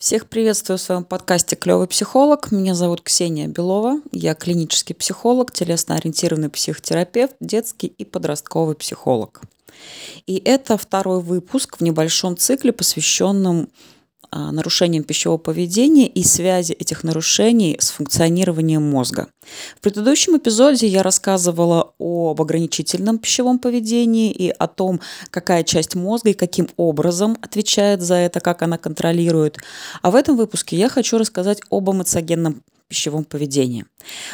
Всех приветствую в своем подкасте «Клевый психолог». Меня зовут Ксения Белова. Я клинический психолог, телесно-ориентированный психотерапевт, детский и подростковый психолог. И это второй выпуск в небольшом цикле, посвященном а, нарушениям пищевого поведения и связи этих нарушений с функционированием мозга. В предыдущем эпизоде я рассказывала об ограничительном пищевом поведении и о том, какая часть мозга и каким образом отвечает за это, как она контролирует. А в этом выпуске я хочу рассказать об эмоциогенном пищевом поведении.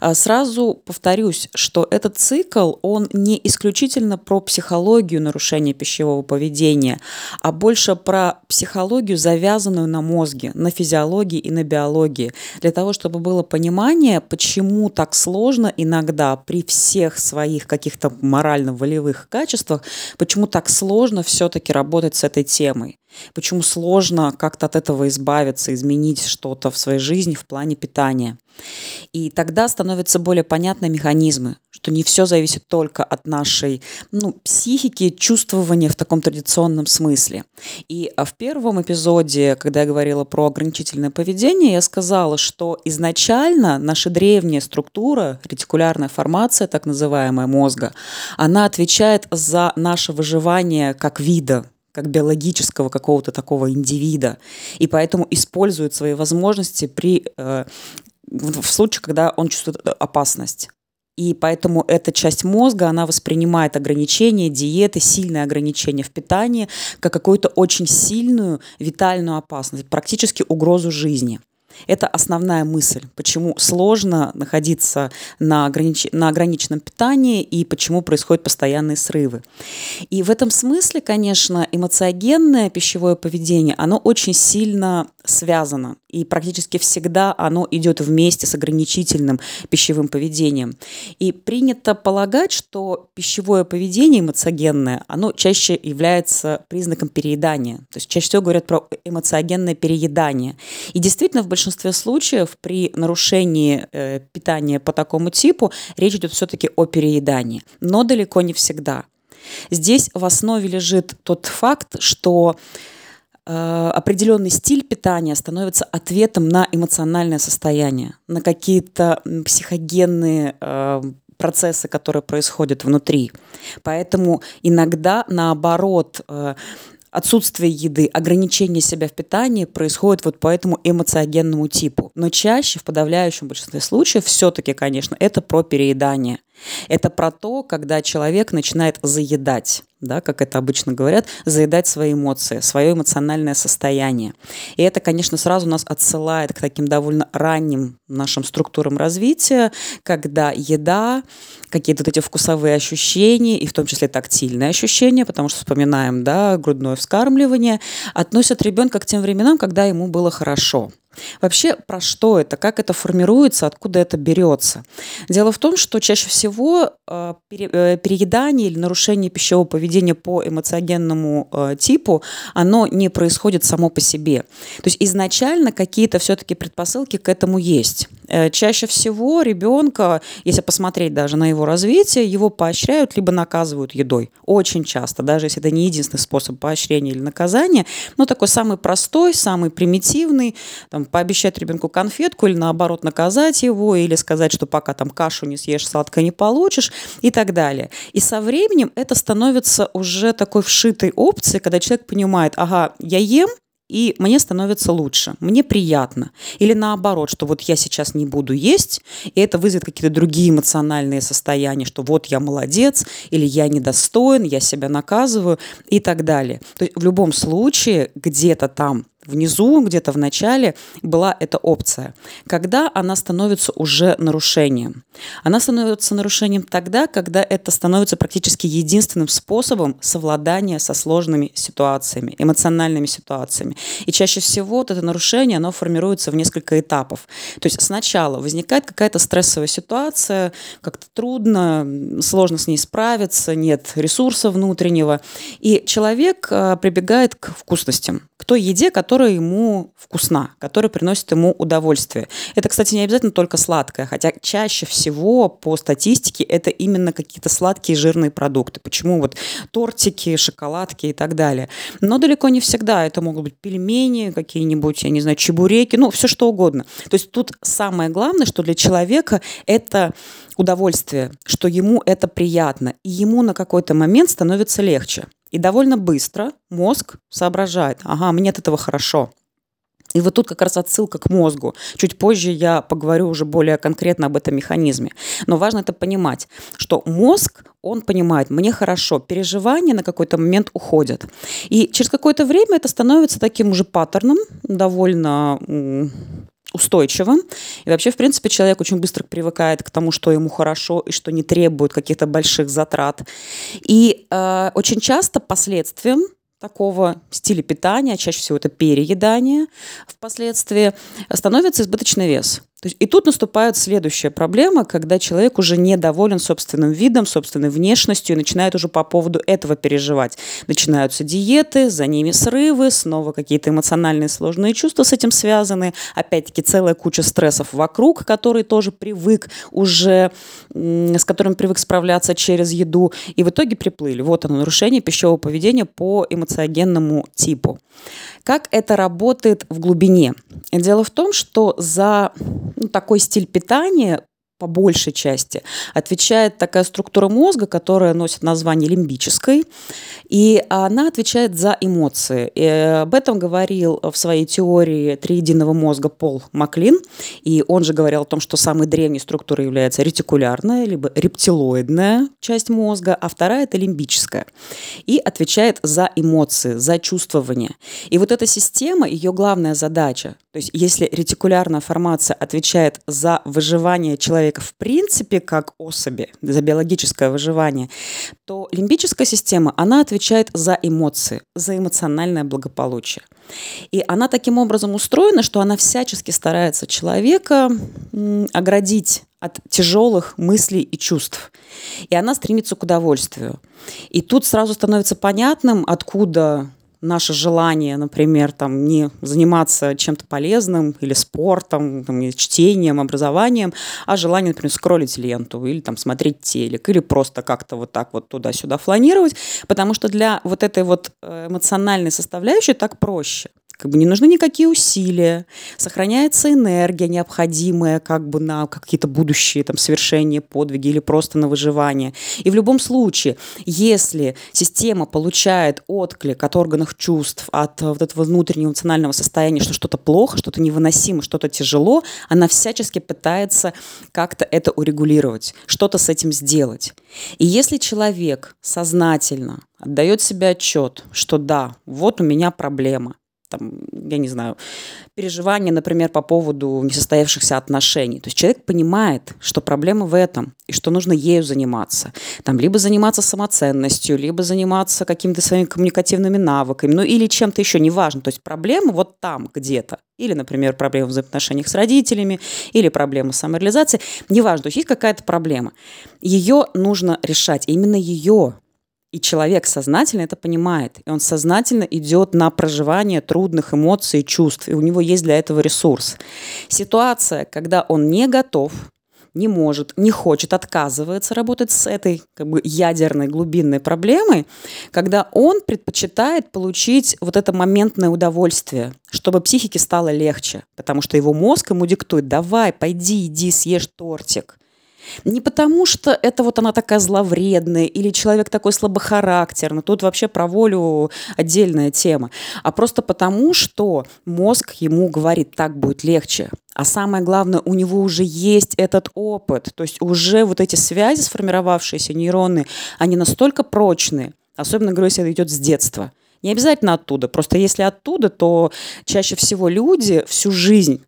А сразу повторюсь, что этот цикл, он не исключительно про психологию нарушения пищевого поведения, а больше про психологию, завязанную на мозге, на физиологии и на биологии, для того, чтобы было понимание, почему так сложно иногда при всех своих каких-то морально-волевых качествах, почему так сложно все-таки работать с этой темой. Почему сложно как-то от этого избавиться, изменить что-то в своей жизни в плане питания. И тогда становятся более понятны механизмы, что не все зависит только от нашей ну, психики, чувствования в таком традиционном смысле. И а, в первом эпизоде, когда я говорила про ограничительное поведение, я сказала, что изначально наша древняя структура, ретикулярная формация, так называемая мозга, она отвечает за наше выживание как вида, как биологического какого-то такого индивида, и поэтому использует свои возможности при, э, в, случае, когда он чувствует опасность. И поэтому эта часть мозга, она воспринимает ограничения, диеты, сильные ограничения в питании как какую-то очень сильную витальную опасность, практически угрозу жизни. Это основная мысль, почему сложно находиться на, огранич... на ограниченном питании и почему происходят постоянные срывы. И в этом смысле, конечно, эмоциогенное пищевое поведение, оно очень сильно связано. И практически всегда оно идет вместе с ограничительным пищевым поведением. И принято полагать, что пищевое поведение эмоциогенное, оно чаще является признаком переедания. То есть чаще всего говорят про эмоциогенное переедание. И действительно, в большинстве большинстве случаев при нарушении э, питания по такому типу речь идет все-таки о переедании, но далеко не всегда. Здесь в основе лежит тот факт, что э, определенный стиль питания становится ответом на эмоциональное состояние, на какие-то психогенные э, процессы, которые происходят внутри. Поэтому иногда, наоборот, э, отсутствие еды, ограничение себя в питании происходит вот по этому эмоциогенному типу. Но чаще, в подавляющем большинстве случаев, все-таки, конечно, это про переедание. Это про то, когда человек начинает заедать, да, как это обычно говорят, заедать свои эмоции, свое эмоциональное состояние. И это, конечно, сразу нас отсылает к таким довольно ранним нашим структурам развития, когда еда, какие-то вот эти вкусовые ощущения, и в том числе тактильные ощущения, потому что вспоминаем, да, грудное вскармливание, относят ребенка к тем временам, когда ему было хорошо. Вообще, про что это, как это формируется, откуда это берется? Дело в том, что чаще всего э, э, переедание или нарушение пищевого поведения по эмоциогенному э, типу, оно не происходит само по себе. То есть изначально какие-то все-таки предпосылки к этому есть. Чаще всего ребенка, если посмотреть даже на его развитие, его поощряют либо наказывают едой. Очень часто, даже если это не единственный способ поощрения или наказания, но такой самый простой, самый примитивный, там, пообещать ребенку конфетку или наоборот наказать его, или сказать, что пока там кашу не съешь, сладко не получишь и так далее. И со временем это становится уже такой вшитой опцией, когда человек понимает, ага, я ем, и мне становится лучше, мне приятно. Или наоборот, что вот я сейчас не буду есть, и это вызовет какие-то другие эмоциональные состояния, что вот я молодец, или я недостоин, я себя наказываю и так далее. То есть в любом случае где-то там внизу, где-то в начале была эта опция. Когда она становится уже нарушением? Она становится нарушением тогда, когда это становится практически единственным способом совладания со сложными ситуациями, эмоциональными ситуациями. И чаще всего вот это нарушение, оно формируется в несколько этапов. То есть сначала возникает какая-то стрессовая ситуация, как-то трудно, сложно с ней справиться, нет ресурса внутреннего, и человек а, прибегает к вкусностям, к той еде, которая которая ему вкусна, которая приносит ему удовольствие. Это, кстати, не обязательно только сладкое, хотя чаще всего по статистике это именно какие-то сладкие жирные продукты. Почему вот тортики, шоколадки и так далее. Но далеко не всегда. Это могут быть пельмени, какие-нибудь, я не знаю, чебуреки, ну, все что угодно. То есть тут самое главное, что для человека это удовольствие, что ему это приятно, и ему на какой-то момент становится легче. И довольно быстро мозг соображает, ага, мне от этого хорошо. И вот тут как раз отсылка к мозгу. Чуть позже я поговорю уже более конкретно об этом механизме. Но важно это понимать, что мозг, он понимает, мне хорошо, переживания на какой-то момент уходят. И через какое-то время это становится таким уже паттерном, довольно устойчивым. И вообще, в принципе, человек очень быстро привыкает к тому, что ему хорошо и что не требует каких-то больших затрат. И э, очень часто последствием такого стиля питания, чаще всего это переедание, впоследствии становится избыточный вес. То есть, и тут наступает следующая проблема, когда человек уже недоволен собственным видом, собственной внешностью и начинает уже по поводу этого переживать. Начинаются диеты, за ними срывы, снова какие-то эмоциональные сложные чувства с этим связаны. Опять-таки целая куча стрессов вокруг, который тоже привык уже, с которым привык справляться через еду. И в итоге приплыли. Вот оно, нарушение пищевого поведения по эмоциогенному типу. Как это работает в глубине? Дело в том, что за ну, такой стиль питания по большей части, отвечает такая структура мозга, которая носит название лимбической, и она отвечает за эмоции. И об этом говорил в своей теории триединого мозга Пол Маклин, и он же говорил о том, что самой древней структурой является ретикулярная, либо рептилоидная часть мозга, а вторая – это лимбическая, и отвечает за эмоции, за чувствование. И вот эта система, ее главная задача, то есть если ретикулярная формация отвечает за выживание человека в принципе как особи, за биологическое выживание, то лимбическая система, она отвечает за эмоции, за эмоциональное благополучие. И она таким образом устроена, что она всячески старается человека оградить от тяжелых мыслей и чувств. И она стремится к удовольствию. И тут сразу становится понятным, откуда наше желание, например, там, не заниматься чем-то полезным или спортом, там, или чтением, образованием, а желание, например, скроллить ленту или там, смотреть телек, или просто как-то вот так вот туда-сюда фланировать, потому что для вот этой вот э, эмоциональной составляющей так проще как бы не нужны никакие усилия, сохраняется энергия необходимая как бы на какие-то будущие там совершения, подвиги или просто на выживание. И в любом случае, если система получает отклик от органов чувств, от вот этого внутреннего эмоционального состояния, что что-то плохо, что-то невыносимо, что-то тяжело, она всячески пытается как-то это урегулировать, что-то с этим сделать. И если человек сознательно отдает себе отчет, что да, вот у меня проблема, там, я не знаю, переживания, например, по поводу несостоявшихся отношений. То есть человек понимает, что проблема в этом, и что нужно ею заниматься. Там, либо заниматься самоценностью, либо заниматься какими-то своими коммуникативными навыками, ну или чем-то еще, неважно. То есть проблема вот там где-то. Или, например, проблема в взаимоотношениях с родителями, или проблема самореализации. Неважно, то есть есть какая-то проблема. Ее нужно решать. Именно ее и человек сознательно это понимает. И он сознательно идет на проживание трудных эмоций и чувств. И у него есть для этого ресурс. Ситуация, когда он не готов, не может, не хочет, отказывается работать с этой как бы ядерной глубинной проблемой, когда он предпочитает получить вот это моментное удовольствие, чтобы психике стало легче, потому что его мозг ему диктует, давай, пойди, иди, съешь тортик. Не потому, что это вот она такая зловредная или человек такой слабохарактерный, тут вообще про волю отдельная тема, а просто потому, что мозг ему говорит, так будет легче. А самое главное, у него уже есть этот опыт, то есть уже вот эти связи, сформировавшиеся нейроны, они настолько прочные, особенно, говорю, если это идет с детства. Не обязательно оттуда. Просто если оттуда, то чаще всего люди всю жизнь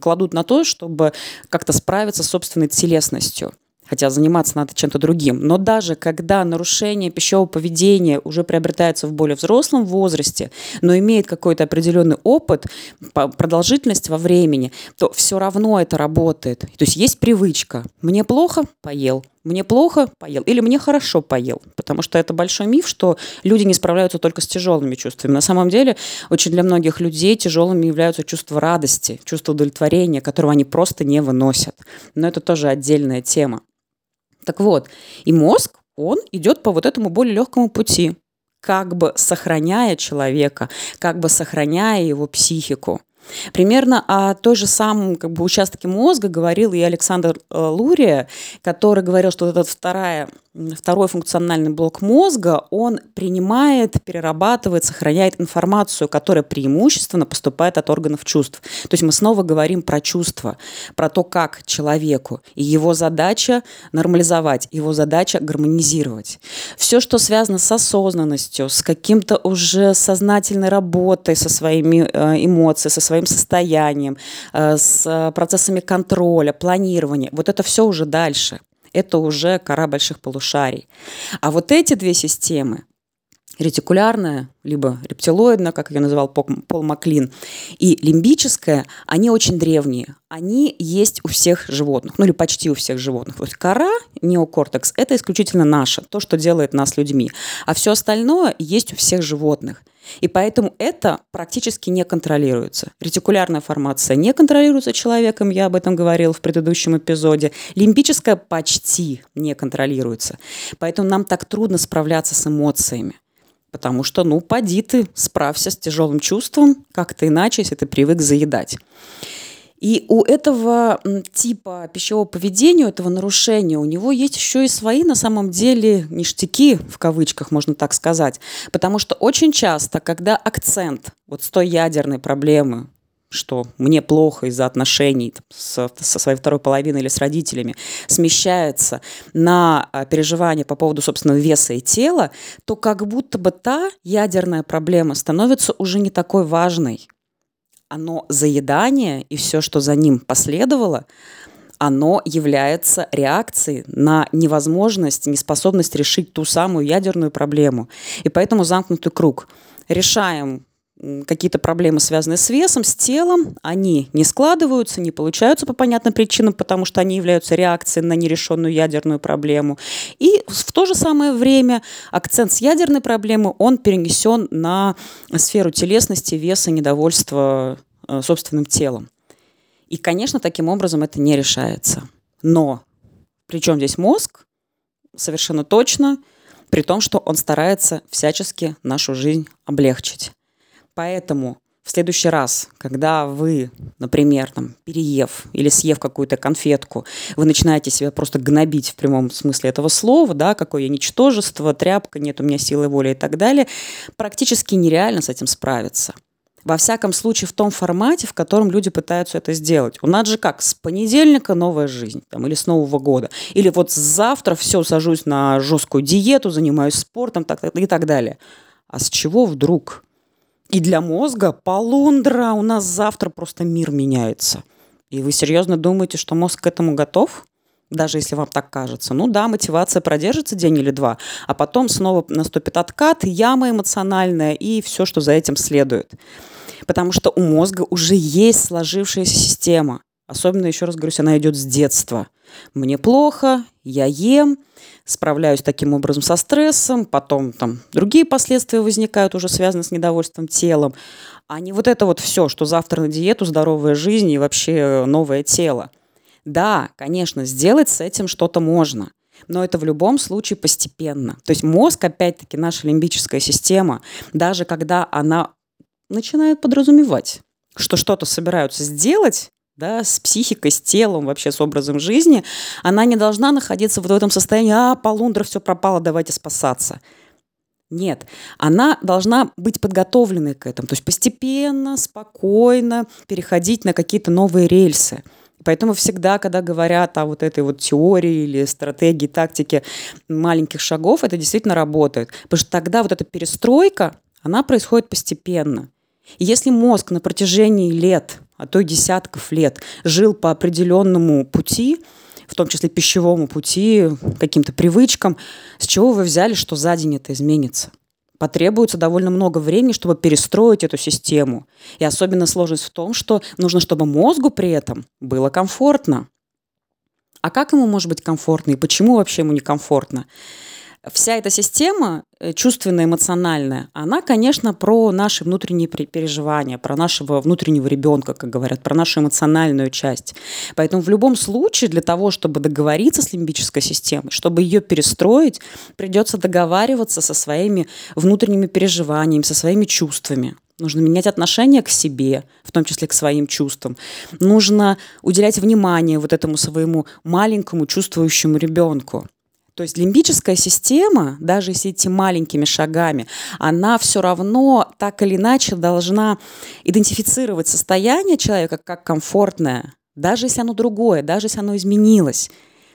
кладут на то, чтобы как-то справиться с собственной телесностью хотя заниматься надо чем-то другим. Но даже когда нарушение пищевого поведения уже приобретается в более взрослом возрасте, но имеет какой-то определенный опыт, продолжительность во времени, то все равно это работает. То есть есть привычка. Мне плохо – поел. Мне плохо – поел. Или мне хорошо – поел. Потому что это большой миф, что люди не справляются только с тяжелыми чувствами. На самом деле, очень для многих людей тяжелыми являются чувства радости, чувство удовлетворения, которого они просто не выносят. Но это тоже отдельная тема. Так вот, и мозг, он идет по вот этому более легкому пути, как бы сохраняя человека, как бы сохраняя его психику. Примерно о той же самом как бы, участке мозга говорил и Александр э, Лурия, который говорил, что этот вторая второй функциональный блок мозга, он принимает, перерабатывает, сохраняет информацию, которая преимущественно поступает от органов чувств. То есть мы снова говорим про чувства, про то, как человеку. И его задача нормализовать, его задача гармонизировать. Все, что связано с осознанностью, с каким-то уже сознательной работой со своими э, эмоциями, со своим состоянием, э, с процессами контроля, планирования, вот это все уже дальше – это уже кора больших полушарий. А вот эти две системы, ретикулярная, либо рептилоидная, как ее называл Пол Маклин, и лимбическая, они очень древние. Они есть у всех животных, ну или почти у всех животных. То есть кора, неокортекс, это исключительно наше, то, что делает нас людьми. А все остальное есть у всех животных. И поэтому это практически не контролируется. Ретикулярная формация не контролируется человеком, я об этом говорил в предыдущем эпизоде. Лимбическая почти не контролируется. Поэтому нам так трудно справляться с эмоциями. Потому что, ну, поди ты, справься с тяжелым чувством, как-то иначе, если ты привык заедать. И у этого типа пищевого поведения, у этого нарушения, у него есть еще и свои, на самом деле, ништяки, в кавычках, можно так сказать. Потому что очень часто, когда акцент вот с той ядерной проблемы, что мне плохо из-за отношений со, со своей второй половиной или с родителями, смещается на а, переживания по поводу собственного веса и тела, то как будто бы та ядерная проблема становится уже не такой важной оно заедание и все, что за ним последовало, оно является реакцией на невозможность, неспособность решить ту самую ядерную проблему. И поэтому замкнутый круг. Решаем какие-то проблемы, связанные с весом, с телом, они не складываются, не получаются по понятным причинам, потому что они являются реакцией на нерешенную ядерную проблему. И в то же самое время акцент с ядерной проблемы, он перенесен на сферу телесности, веса, недовольства э, собственным телом. И, конечно, таким образом это не решается. Но причем здесь мозг? Совершенно точно, при том, что он старается всячески нашу жизнь облегчить. Поэтому в следующий раз, когда вы, например, там, переев или съев какую-то конфетку, вы начинаете себя просто гнобить в прямом смысле этого слова, да, какое ничтожество, тряпка, нет у меня силы воли и так далее, практически нереально с этим справиться. Во всяком случае, в том формате, в котором люди пытаются это сделать. У нас же как, с понедельника новая жизнь, там, или с Нового года. Или вот завтра все, сажусь на жесткую диету, занимаюсь спортом так, и так далее. А с чего вдруг? И для мозга полундра, у нас завтра просто мир меняется. И вы серьезно думаете, что мозг к этому готов? Даже если вам так кажется. Ну да, мотивация продержится день или два, а потом снова наступит откат, яма эмоциональная и все, что за этим следует. Потому что у мозга уже есть сложившаяся система. Особенно, еще раз говорю, она идет с детства. Мне плохо, я ем, справляюсь таким образом со стрессом, потом там другие последствия возникают, уже связанные с недовольством телом, а не вот это вот все, что завтра на диету, здоровая жизнь и вообще новое тело. Да, конечно, сделать с этим что-то можно, но это в любом случае постепенно. То есть мозг, опять-таки, наша лимбическая система, даже когда она начинает подразумевать, что что-то собираются сделать, да, с психикой, с телом, вообще с образом жизни, она не должна находиться вот в этом состоянии, а, полундра, все пропало, давайте спасаться. Нет, она должна быть подготовленной к этому, то есть постепенно, спокойно переходить на какие-то новые рельсы. Поэтому всегда, когда говорят о вот этой вот теории или стратегии, тактике маленьких шагов, это действительно работает. Потому что тогда вот эта перестройка, она происходит постепенно. И если мозг на протяжении лет а то и десятков лет жил по определенному пути, в том числе пищевому пути, каким-то привычкам, с чего вы взяли, что за день это изменится? Потребуется довольно много времени, чтобы перестроить эту систему. И особенно сложность в том, что нужно, чтобы мозгу при этом было комфортно. А как ему может быть комфортно и почему вообще ему некомфортно? Вся эта система э, чувственная, эмоциональная, она, конечно, про наши внутренние переживания, про нашего внутреннего ребенка, как говорят, про нашу эмоциональную часть. Поэтому в любом случае для того, чтобы договориться с лимбической системой, чтобы ее перестроить, придется договариваться со своими внутренними переживаниями, со своими чувствами. Нужно менять отношение к себе, в том числе к своим чувствам. Нужно уделять внимание вот этому своему маленькому чувствующему ребенку. То есть лимбическая система, даже если идти маленькими шагами, она все равно так или иначе должна идентифицировать состояние человека как комфортное, даже если оно другое, даже если оно изменилось.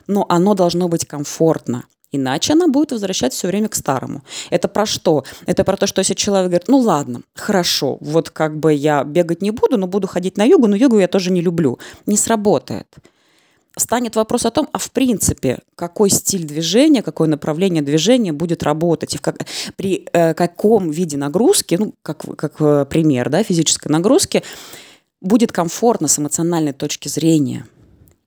Но оно должно быть комфортно. Иначе она будет возвращать все время к старому. Это про что? Это про то, что если человек говорит, ну ладно, хорошо, вот как бы я бегать не буду, но буду ходить на йогу, но йогу я тоже не люблю. Не сработает станет вопрос о том, а в принципе, какой стиль движения, какое направление движения будет работать, и как, при э, каком виде нагрузки, ну, как, как э, пример, да, физической нагрузки, будет комфортно с эмоциональной точки зрения –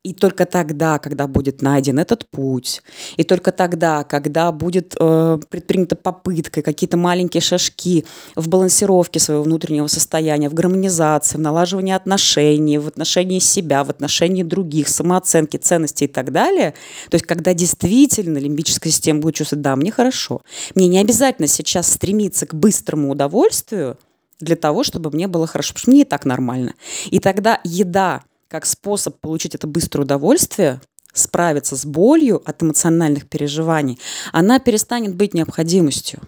и только тогда, когда будет найден этот путь, и только тогда, когда будет э, предпринята попытка, какие-то маленькие шажки в балансировке своего внутреннего состояния, в гармонизации, в налаживании отношений, в отношении себя, в отношении других, самооценки, ценностей и так далее, то есть когда действительно лимбическая система будет чувствовать, да, мне хорошо, мне не обязательно сейчас стремиться к быстрому удовольствию, для того, чтобы мне было хорошо, потому что мне и так нормально. И тогда еда как способ получить это быстрое удовольствие, справиться с болью от эмоциональных переживаний, она перестанет быть необходимостью.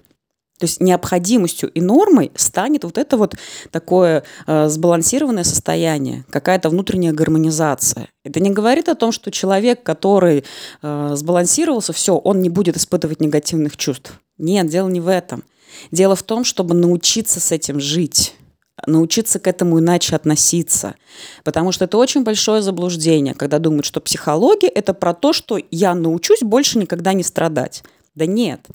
То есть необходимостью и нормой станет вот это вот такое э, сбалансированное состояние, какая-то внутренняя гармонизация. Это не говорит о том, что человек, который э, сбалансировался, все, он не будет испытывать негативных чувств. Нет, дело не в этом. Дело в том, чтобы научиться с этим жить научиться к этому иначе относиться. Потому что это очень большое заблуждение, когда думают, что психология – это про то, что я научусь больше никогда не страдать. Да нет.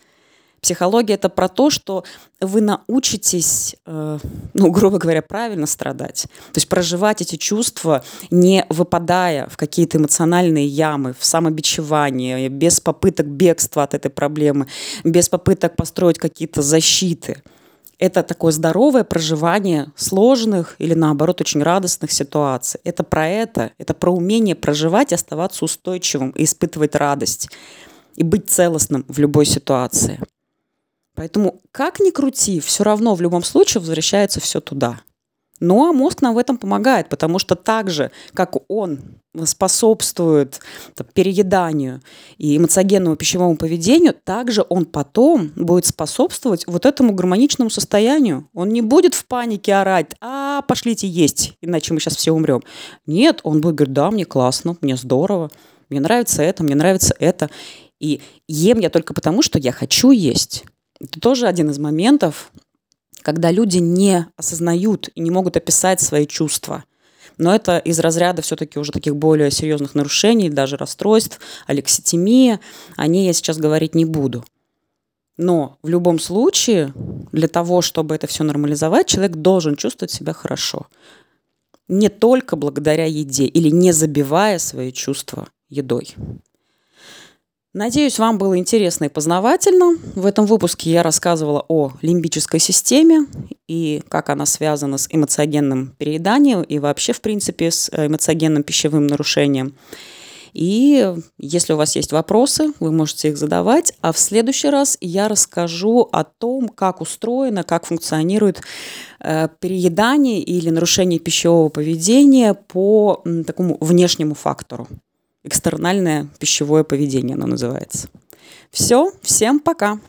Психология – это про то, что вы научитесь, э, ну, грубо говоря, правильно страдать. То есть проживать эти чувства, не выпадая в какие-то эмоциональные ямы, в самобичевание, без попыток бегства от этой проблемы, без попыток построить какие-то защиты – это такое здоровое проживание сложных или, наоборот, очень радостных ситуаций. Это про это. Это про умение проживать, оставаться устойчивым и испытывать радость. И быть целостным в любой ситуации. Поэтому, как ни крути, все равно в любом случае возвращается все туда – ну, а мозг нам в этом помогает, потому что так же, как он способствует перееданию и эмоциогенному пищевому поведению, также он потом будет способствовать вот этому гармоничному состоянию. Он не будет в панике орать, а пошлите есть, иначе мы сейчас все умрем. Нет, он будет говорить, да, мне классно, мне здорово, мне нравится это, мне нравится это. И ем я только потому, что я хочу есть. Это тоже один из моментов, когда люди не осознают и не могут описать свои чувства. Но это из разряда все-таки уже таких более серьезных нарушений, даже расстройств, алекситимия. О ней я сейчас говорить не буду. Но в любом случае, для того, чтобы это все нормализовать, человек должен чувствовать себя хорошо. Не только благодаря еде или не забивая свои чувства едой. Надеюсь, вам было интересно и познавательно. В этом выпуске я рассказывала о лимбической системе и как она связана с эмоциогенным перееданием и вообще, в принципе, с э, эмоциогенным пищевым нарушением. И если у вас есть вопросы, вы можете их задавать. А в следующий раз я расскажу о том, как устроено, как функционирует э, переедание или нарушение пищевого поведения по такому внешнему фактору. Экстернальное пищевое поведение оно называется. Все, всем пока!